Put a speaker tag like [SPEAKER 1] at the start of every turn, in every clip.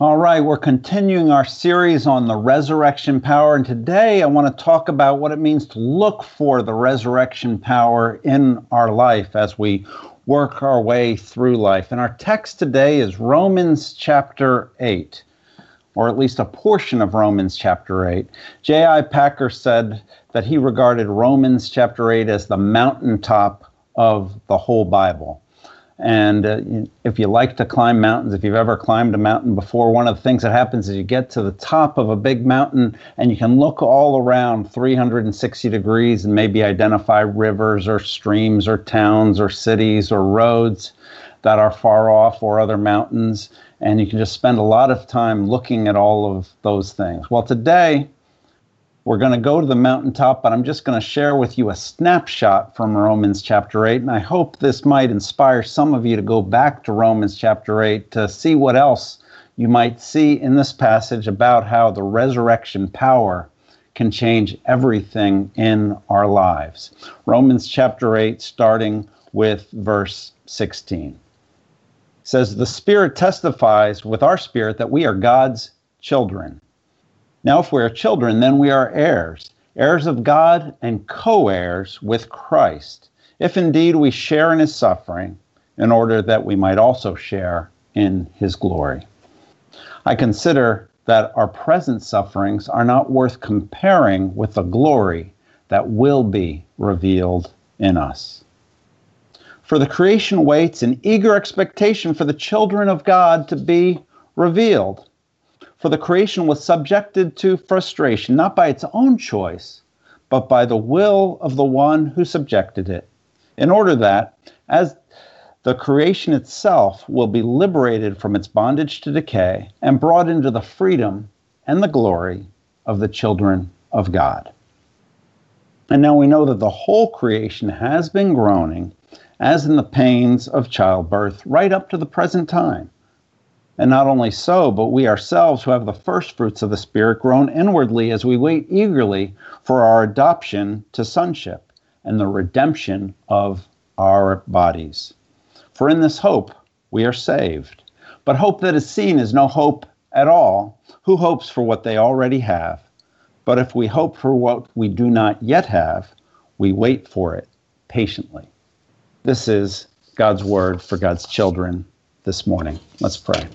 [SPEAKER 1] All right, we're continuing our series on the resurrection power, and today I want to talk about what it means to look for the resurrection power in our life as we work our way through life. And our text today is Romans chapter 8, or at least a portion of Romans chapter 8. J.I. Packer said that he regarded Romans chapter 8 as the mountaintop of the whole Bible. And uh, if you like to climb mountains, if you've ever climbed a mountain before, one of the things that happens is you get to the top of a big mountain and you can look all around 360 degrees and maybe identify rivers or streams or towns or cities or roads that are far off or other mountains. And you can just spend a lot of time looking at all of those things. Well, today, we're going to go to the mountaintop, but I'm just going to share with you a snapshot from Romans chapter 8. And I hope this might inspire some of you to go back to Romans chapter 8 to see what else you might see in this passage about how the resurrection power can change everything in our lives. Romans chapter 8, starting with verse 16, says, The Spirit testifies with our spirit that we are God's children. Now, if we are children, then we are heirs, heirs of God and co heirs with Christ, if indeed we share in his suffering, in order that we might also share in his glory. I consider that our present sufferings are not worth comparing with the glory that will be revealed in us. For the creation waits in eager expectation for the children of God to be revealed. For the creation was subjected to frustration, not by its own choice, but by the will of the one who subjected it, in order that, as the creation itself will be liberated from its bondage to decay and brought into the freedom and the glory of the children of God. And now we know that the whole creation has been groaning as in the pains of childbirth right up to the present time. And not only so, but we ourselves who have the first fruits of the Spirit groan inwardly as we wait eagerly for our adoption to sonship and the redemption of our bodies. For in this hope we are saved. But hope that is seen is no hope at all. Who hopes for what they already have? But if we hope for what we do not yet have, we wait for it patiently. This is God's word for God's children this morning. Let's pray.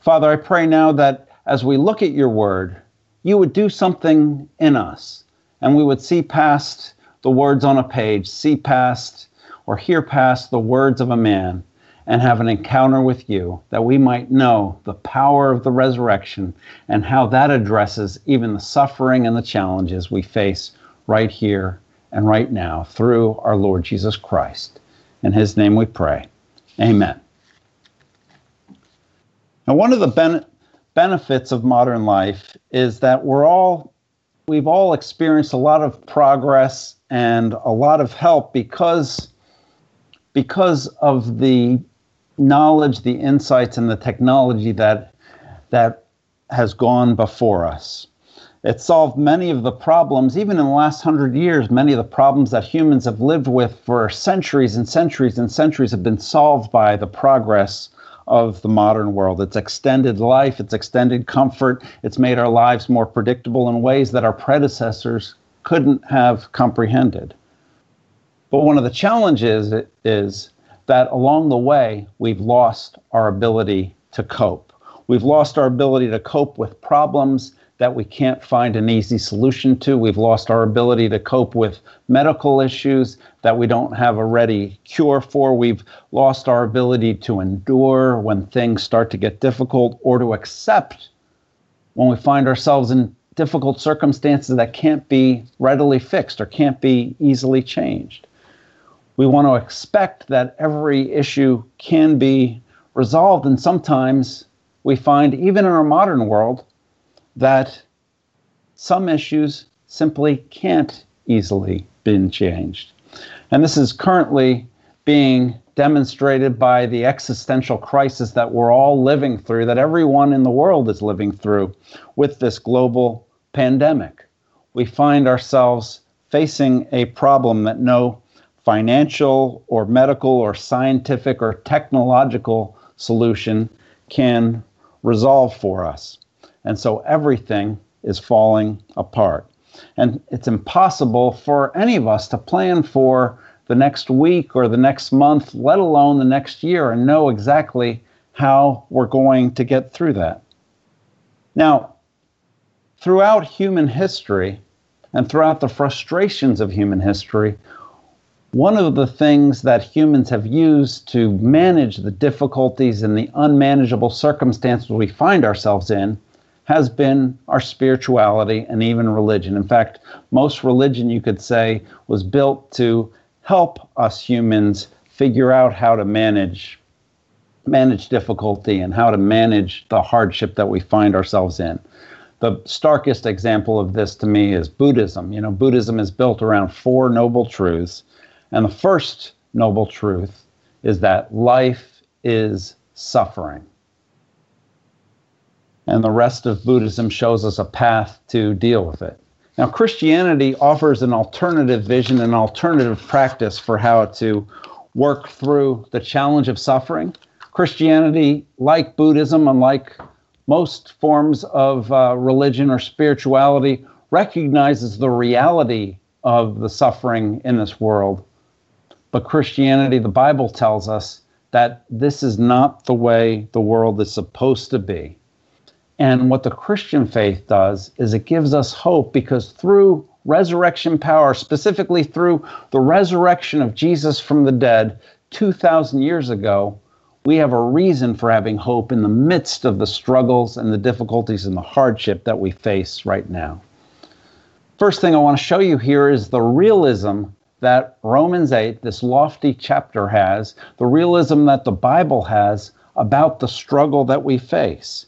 [SPEAKER 1] Father, I pray now that as we look at your word, you would do something in us and we would see past the words on a page, see past or hear past the words of a man and have an encounter with you, that we might know the power of the resurrection and how that addresses even the suffering and the challenges we face right here and right now through our Lord Jesus Christ. In his name we pray. Amen. Now, one of the ben- benefits of modern life is that we're all we've all experienced a lot of progress and a lot of help because because of the knowledge, the insights, and the technology that that has gone before us. It solved many of the problems, even in the last hundred years, many of the problems that humans have lived with for centuries and centuries and centuries have been solved by the progress of the modern world. It's extended life, it's extended comfort, it's made our lives more predictable in ways that our predecessors couldn't have comprehended. But one of the challenges is that along the way, we've lost our ability to cope. We've lost our ability to cope with problems that we can't find an easy solution to. We've lost our ability to cope with medical issues that we don't have a ready cure for. We've lost our ability to endure when things start to get difficult or to accept when we find ourselves in difficult circumstances that can't be readily fixed or can't be easily changed. We want to expect that every issue can be resolved, and sometimes we find, even in our modern world, that some issues simply can't easily be changed. And this is currently being demonstrated by the existential crisis that we're all living through, that everyone in the world is living through with this global pandemic. We find ourselves facing a problem that no financial or medical or scientific or technological solution can resolve for us. And so everything is falling apart. And it's impossible for any of us to plan for the next week or the next month, let alone the next year, and know exactly how we're going to get through that. Now, throughout human history and throughout the frustrations of human history, one of the things that humans have used to manage the difficulties and the unmanageable circumstances we find ourselves in has been our spirituality and even religion. In fact, most religion, you could say, was built to help us humans figure out how to manage manage difficulty and how to manage the hardship that we find ourselves in. The starkest example of this to me is Buddhism. You know, Buddhism is built around four noble truths. And the first noble truth is that life is suffering. And the rest of Buddhism shows us a path to deal with it. Now, Christianity offers an alternative vision, an alternative practice for how to work through the challenge of suffering. Christianity, like Buddhism, unlike most forms of uh, religion or spirituality, recognizes the reality of the suffering in this world. But Christianity, the Bible tells us that this is not the way the world is supposed to be. And what the Christian faith does is it gives us hope because through resurrection power, specifically through the resurrection of Jesus from the dead 2,000 years ago, we have a reason for having hope in the midst of the struggles and the difficulties and the hardship that we face right now. First thing I want to show you here is the realism that Romans 8, this lofty chapter, has, the realism that the Bible has about the struggle that we face.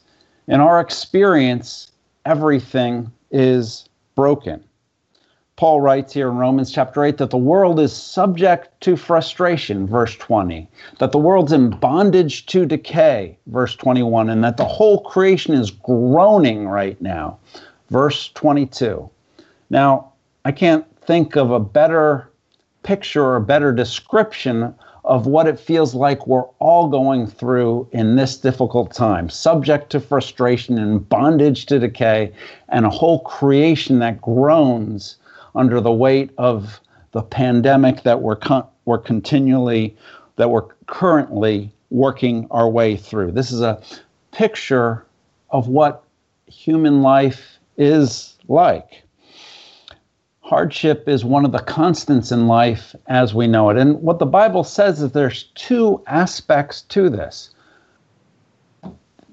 [SPEAKER 1] In our experience, everything is broken. Paul writes here in Romans chapter 8 that the world is subject to frustration, verse 20, that the world's in bondage to decay, verse 21, and that the whole creation is groaning right now, verse 22. Now, I can't think of a better picture or a better description of what it feels like we're all going through in this difficult time, subject to frustration and bondage to decay, and a whole creation that groans under the weight of the pandemic that we're con- we're continually that we're currently working our way through. This is a picture of what human life is like. Hardship is one of the constants in life as we know it. And what the Bible says is there's two aspects to this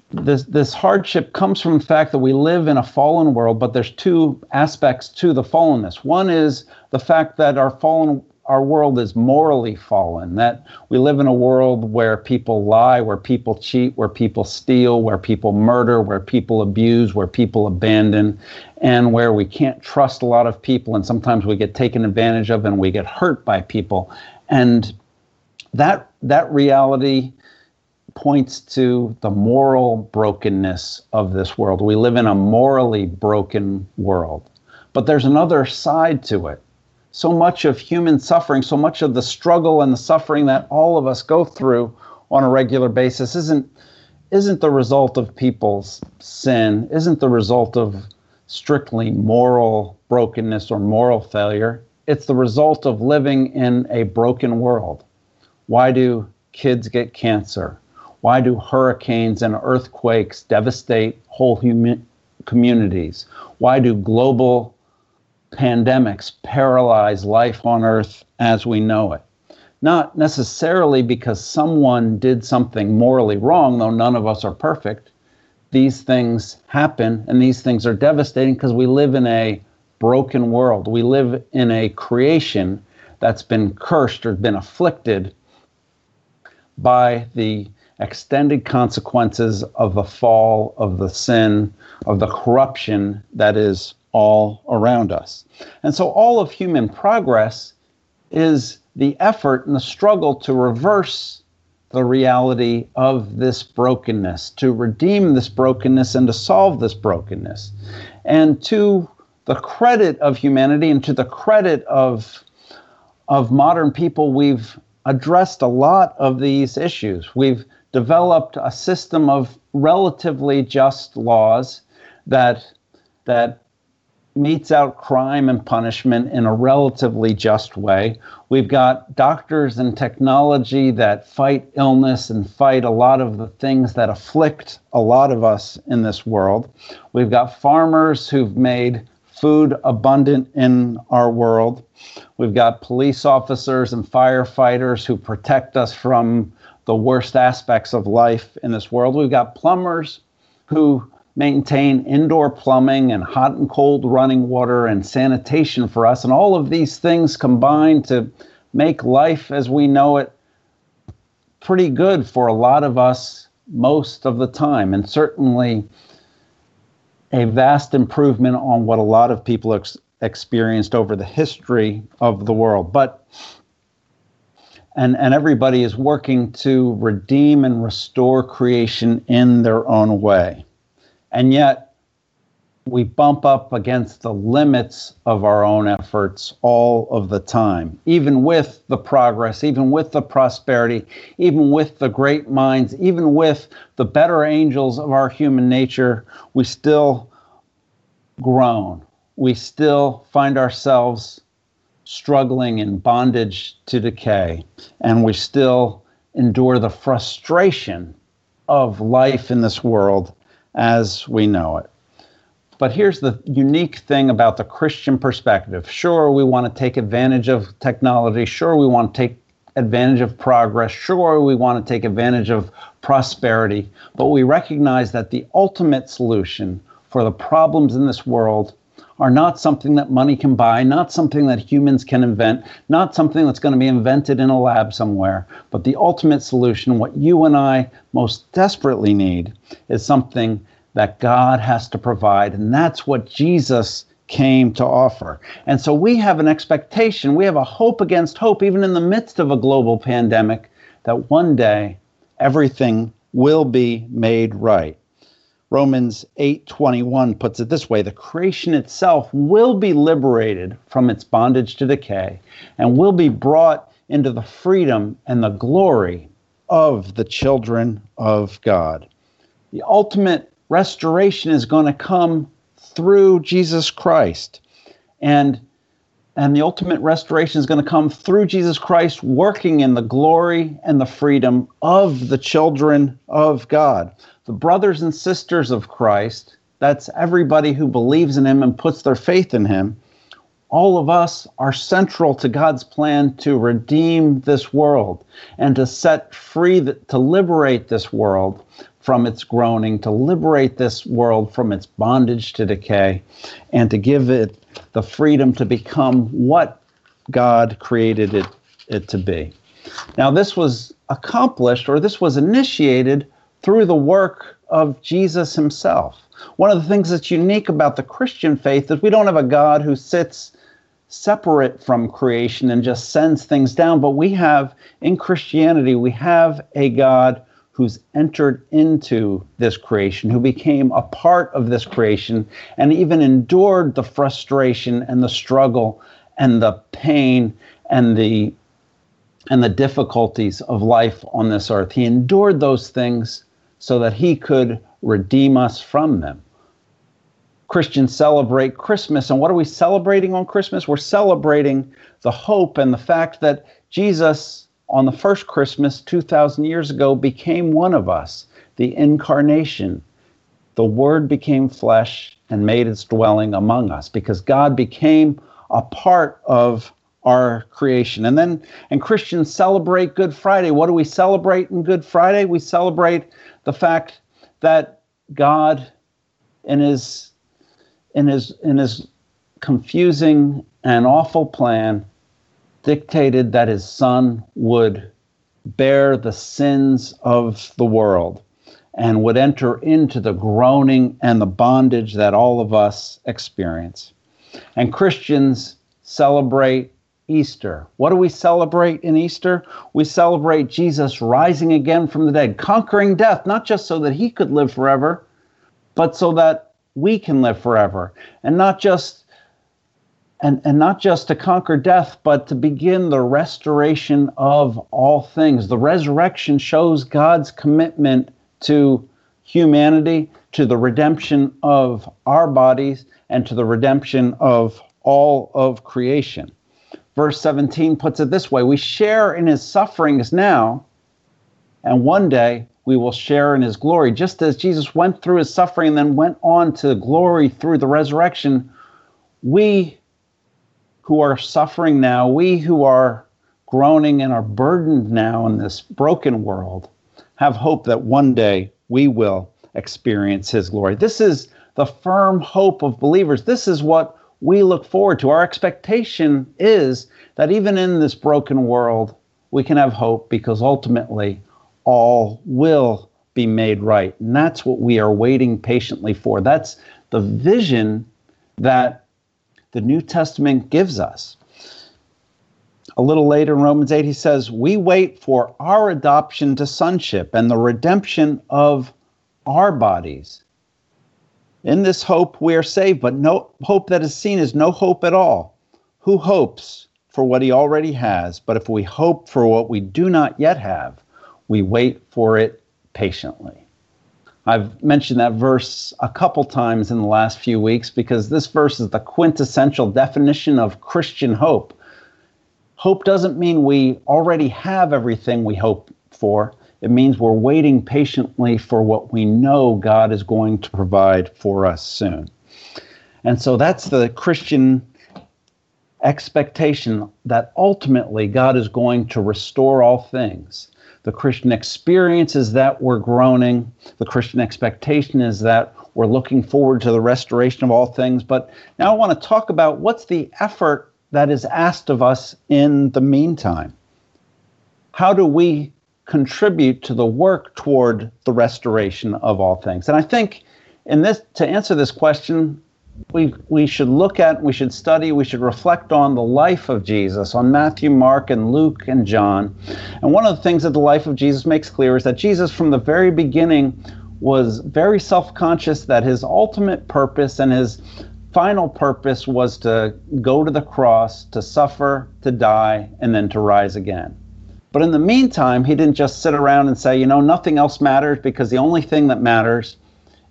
[SPEAKER 1] this this hardship comes from the fact that we live in a fallen world, but there's two aspects to the fallenness. One is the fact that our fallen our world is morally fallen, that we live in a world where people lie, where people cheat, where people steal, where people murder, where people abuse, where people abandon, and where we can't trust a lot of people, and sometimes we get taken advantage of and we get hurt by people. And that that reality points to the moral brokenness of this world. We live in a morally broken world. But there's another side to it. So much of human suffering, so much of the struggle and the suffering that all of us go through on a regular basis isn't isn't the result of people's sin, isn't the result of strictly moral brokenness or moral failure. It's the result of living in a broken world. Why do kids get cancer? Why do hurricanes and earthquakes devastate whole human communities? Why do global pandemics paralyze life on Earth as we know it? Not necessarily because someone did something morally wrong, though none of us are perfect. These things happen and these things are devastating because we live in a broken world. We live in a creation that's been cursed or been afflicted by the extended consequences of the fall, of the sin, of the corruption that is all around us. And so all of human progress is the effort and the struggle to reverse the reality of this brokenness, to redeem this brokenness and to solve this brokenness. And to the credit of humanity and to the credit of, of modern people, we've addressed a lot of these issues. We've developed a system of relatively just laws that that metes out crime and punishment in a relatively just way. We've got doctors and technology that fight illness and fight a lot of the things that afflict a lot of us in this world. We've got farmers who've made food abundant in our world. We've got police officers and firefighters who protect us from the worst aspects of life in this world. We've got plumbers who maintain indoor plumbing and hot and cold running water and sanitation for us. And all of these things combine to make life as we know it pretty good for a lot of us most of the time. And certainly a vast improvement on what a lot of people ex- experienced over the history of the world. But and, and everybody is working to redeem and restore creation in their own way. And yet, we bump up against the limits of our own efforts all of the time, even with the progress, even with the prosperity, even with the great minds, even with the better angels of our human nature, we still groan. We still find ourselves struggling in bondage to decay, and we still endure the frustration of life in this world as we know it. But here's the unique thing about the Christian perspective. Sure, we want to take advantage of technology. Sure, we want to take advantage of progress. Sure, we want to take advantage of prosperity. But we recognize that the ultimate solution for the problems in this world are not something that money can buy, not something that humans can invent, not something that's going to be invented in a lab somewhere. But the ultimate solution, what you and I most desperately need, is something that God has to provide. And that's what Jesus came to offer. And so we have an expectation, we have a hope against hope, even in the midst of a global pandemic, that one day everything will be made right. Romans 8:21 puts it this way, the creation itself will be liberated from its bondage to decay and will be brought into the freedom and the glory of the children of God. The ultimate restoration is going to come through Jesus Christ. And and the ultimate restoration is going to come through Jesus Christ working in the glory and the freedom of the children of God. The brothers and sisters of Christ, that's everybody who believes in him and puts their faith in him, all of us are central to God's plan to redeem this world and to set free, the, to liberate this world from its groaning, to liberate this world from its bondage to decay, and to give it the freedom to become what God created it, it to be. Now, this was accomplished or this was initiated through the work of Jesus himself. One of the things that's unique about the Christian faith is we don't have a God who sits separate from creation and just sends things down, but we have, in Christianity, we have a God who's entered into this creation, who became a part of this creation, and even endured the frustration and the struggle and the pain and the and the difficulties of life on this earth. He endured those things so that he could redeem us from them. Christians celebrate Christmas. And what are we celebrating on Christmas? We're celebrating the hope and the fact that Jesus, on the first Christmas 2,000 years ago, became one of us, the incarnation. The Word became flesh and made its dwelling among us because God became a part of our creation. And then, and Christians celebrate Good Friday. What do we celebrate in Good Friday? We celebrate the fact that God, in his in his in his confusing and awful plan, dictated that his son would bear the sins of the world and would enter into the groaning and the bondage that all of us experience. And Christians celebrate Easter. What do we celebrate in Easter? We celebrate Jesus rising again from the dead, conquering death, not just so that he could live forever, but so that we can live forever. And not just and, and not just to conquer death, but to begin the restoration of all things. The resurrection shows God's commitment to humanity, to the redemption of our bodies, and to the redemption of all of creation. Verse 17 puts it this way We share in his sufferings now, and one day we will share in his glory. Just as Jesus went through his suffering and then went on to glory through the resurrection, we who are suffering now, we who are groaning and are burdened now in this broken world, have hope that one day we will experience his glory. This is the firm hope of believers. This is what we look forward to. Our expectation is that even in this broken world, we can have hope because ultimately all will be made right. And that's what we are waiting patiently for. That's the vision that the New Testament gives us. A little later in Romans 8, he says, We wait for our adoption to sonship and the redemption of our bodies. In this hope we are saved, but no hope that is seen is no hope at all. Who hopes for what he already has? But if we hope for what we do not yet have, we wait for it patiently. I've mentioned that verse a couple times in the last few weeks because this verse is the quintessential definition of Christian hope. Hope doesn't mean we already have everything we hope for. It means we're waiting patiently for what we know God is going to provide for us soon. And so that's the Christian expectation that ultimately God is going to restore all things. The Christian experience is that we're groaning. The Christian expectation is that we're looking forward to the restoration of all things. But now I want to talk about what's the effort that is asked of us in the meantime. How do we contribute to the work toward the restoration of all things? And I think in this to answer this question, we, we should look at, we should study, we should reflect on the life of Jesus, on Matthew, Mark, and Luke, and John. And one of the things that the life of Jesus makes clear is that Jesus, from the very beginning, was very self conscious that his ultimate purpose and his final purpose was to go to the cross, to suffer, to die, and then to rise again. But in the meantime, he didn't just sit around and say, you know, nothing else matters because the only thing that matters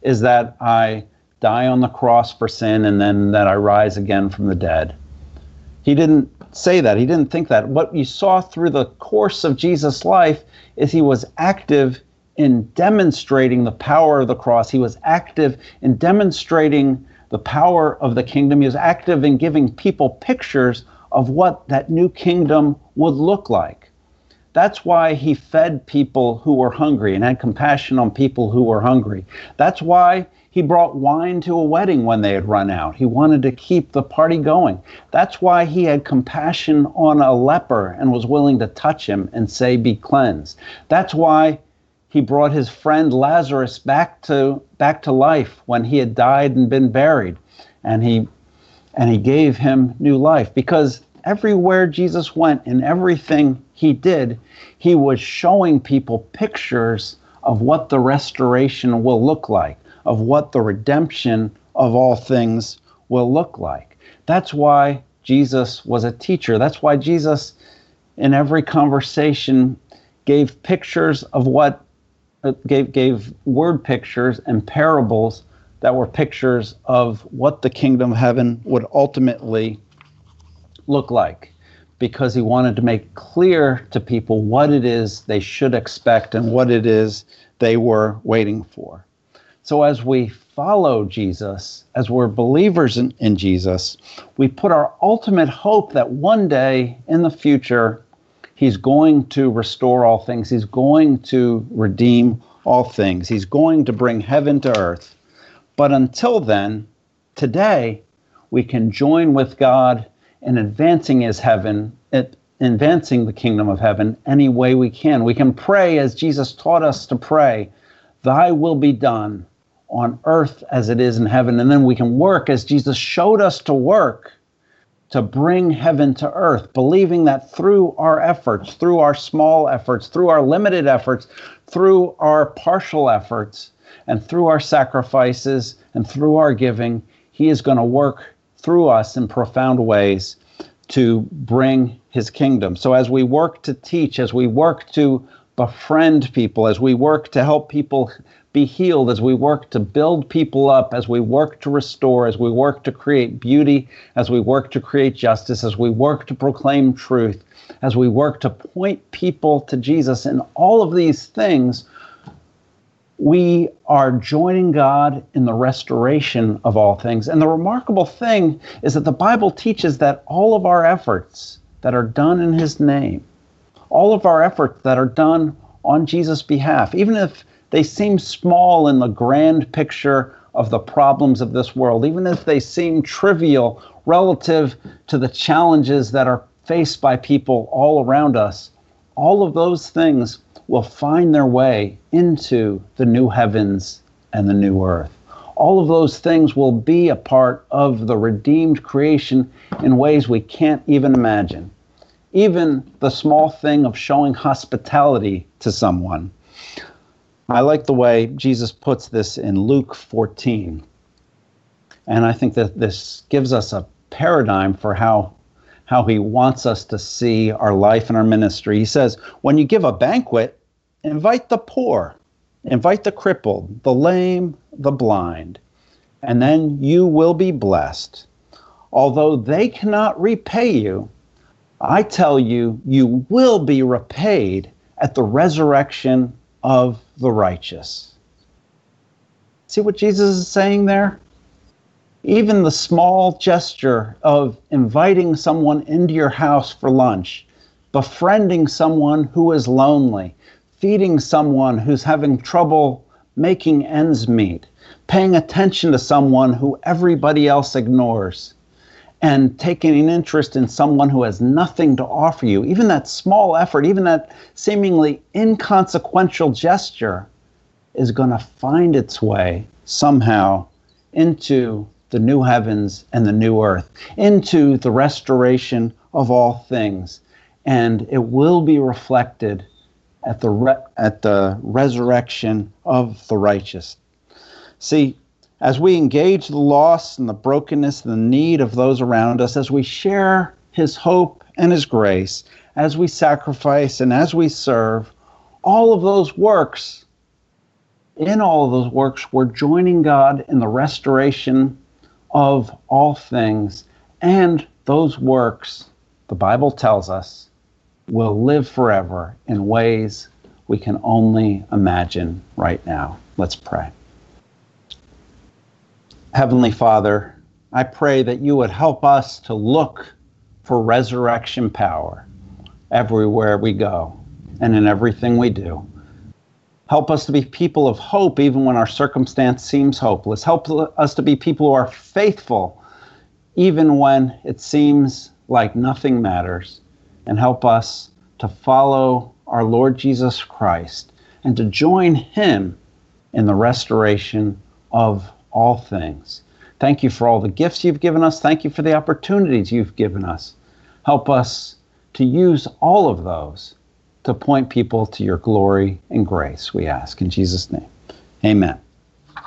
[SPEAKER 1] is that I die on the cross for sin, and then that I rise again from the dead. He didn't say that. He didn't think that. What you saw through the course of Jesus' life is he was active in demonstrating the power of the cross. He was active in demonstrating the power of the kingdom. He was active in giving people pictures of what that new kingdom would look like. That's why he fed people who were hungry and had compassion on people who were hungry. That's why he brought wine to a wedding when they had run out. He wanted to keep the party going. That's why he had compassion on a leper and was willing to touch him and say, Be cleansed. That's why he brought his friend Lazarus back to back to life when he had died and been buried. And he and he gave him new life because everywhere Jesus went and everything he did, he was showing people pictures of what the restoration will look like of what the redemption of all things will look like. That's why Jesus was a teacher. That's why Jesus, in every conversation, gave pictures of what, uh, gave, gave word pictures and parables that were pictures of what the kingdom of heaven would ultimately look like because he wanted to make clear to people what it is they should expect and what it is they were waiting for. So as we follow Jesus, as we're believers in, in Jesus, we put our ultimate hope that one day in the future, He's going to restore all things. He's going to redeem all things. He's going to bring heaven to earth. But until then, today, we can join with God in advancing His heaven, advancing the kingdom of heaven any way we can. We can pray as Jesus taught us to pray, Thy will be done on earth as it is in heaven. And then we can work as Jesus showed us to work to bring heaven to earth, believing that through our efforts, through our small efforts, through our limited efforts, through our partial efforts, and through our sacrifices and through our giving, He is going to work through us in profound ways to bring his kingdom. So as we work to teach, as we work to befriend people, as we work to help people be healed, as we work to build people up, as we work to restore, as we work to create beauty, as we work to create justice, as we work to proclaim truth, as we work to point people to Jesus, and all of these things, we are joining God in the restoration of all things. And the remarkable thing is that the Bible teaches that all of our efforts that are done in His name, all of our efforts that are done on Jesus' behalf, even if they seem small in the grand picture of the problems of this world, even if they seem trivial relative to the challenges that are faced by people all around us, all of those things will find their way into the new heavens and the new earth. All of those things will be a part of the redeemed creation in ways we can't even imagine. Even the small thing of showing hospitality to someone. I like the way Jesus puts this in Luke 14. And I think that this gives us a paradigm for how how he wants us to see our life and our ministry. He says, when you give a banquet, invite the poor, invite the crippled, the lame, the blind, and then you will be blessed. Although they cannot repay you, I tell you, you will be repaid at the resurrection of the righteous. See what Jesus is saying there? Even the small gesture of inviting someone into your house for lunch, befriending someone who is lonely, feeding someone who's having trouble making ends meet, paying attention to someone who everybody else ignores, and taking an interest in someone who has nothing to offer you, even that small effort, even that seemingly inconsequential gesture, is going to find its way somehow into the new heavens and the new earth, into the restoration of all things. And it will be reflected at the, re- at the resurrection of the righteous. See, as we engage the loss and the brokenness and the need of those around us, as we share His hope and His grace, as we sacrifice and as we serve, all of those works, in all of those works, we're joining God in the restoration of all things. And those works, the Bible tells us, will live forever in ways we can only imagine right now. Let's pray. Heavenly Father, I pray that you would help us to look for resurrection power everywhere we go and in everything we do. Help us to be people of hope even when our circumstance seems hopeless. Help us to be people who are faithful even when it seems like nothing matters. And help us to follow our Lord Jesus Christ and to join him in the restoration of all things. Thank you for all the gifts you've given us. Thank you for the opportunities you've given us. Help us to use all of those to point people to your glory and grace, we ask. In Jesus' name, amen.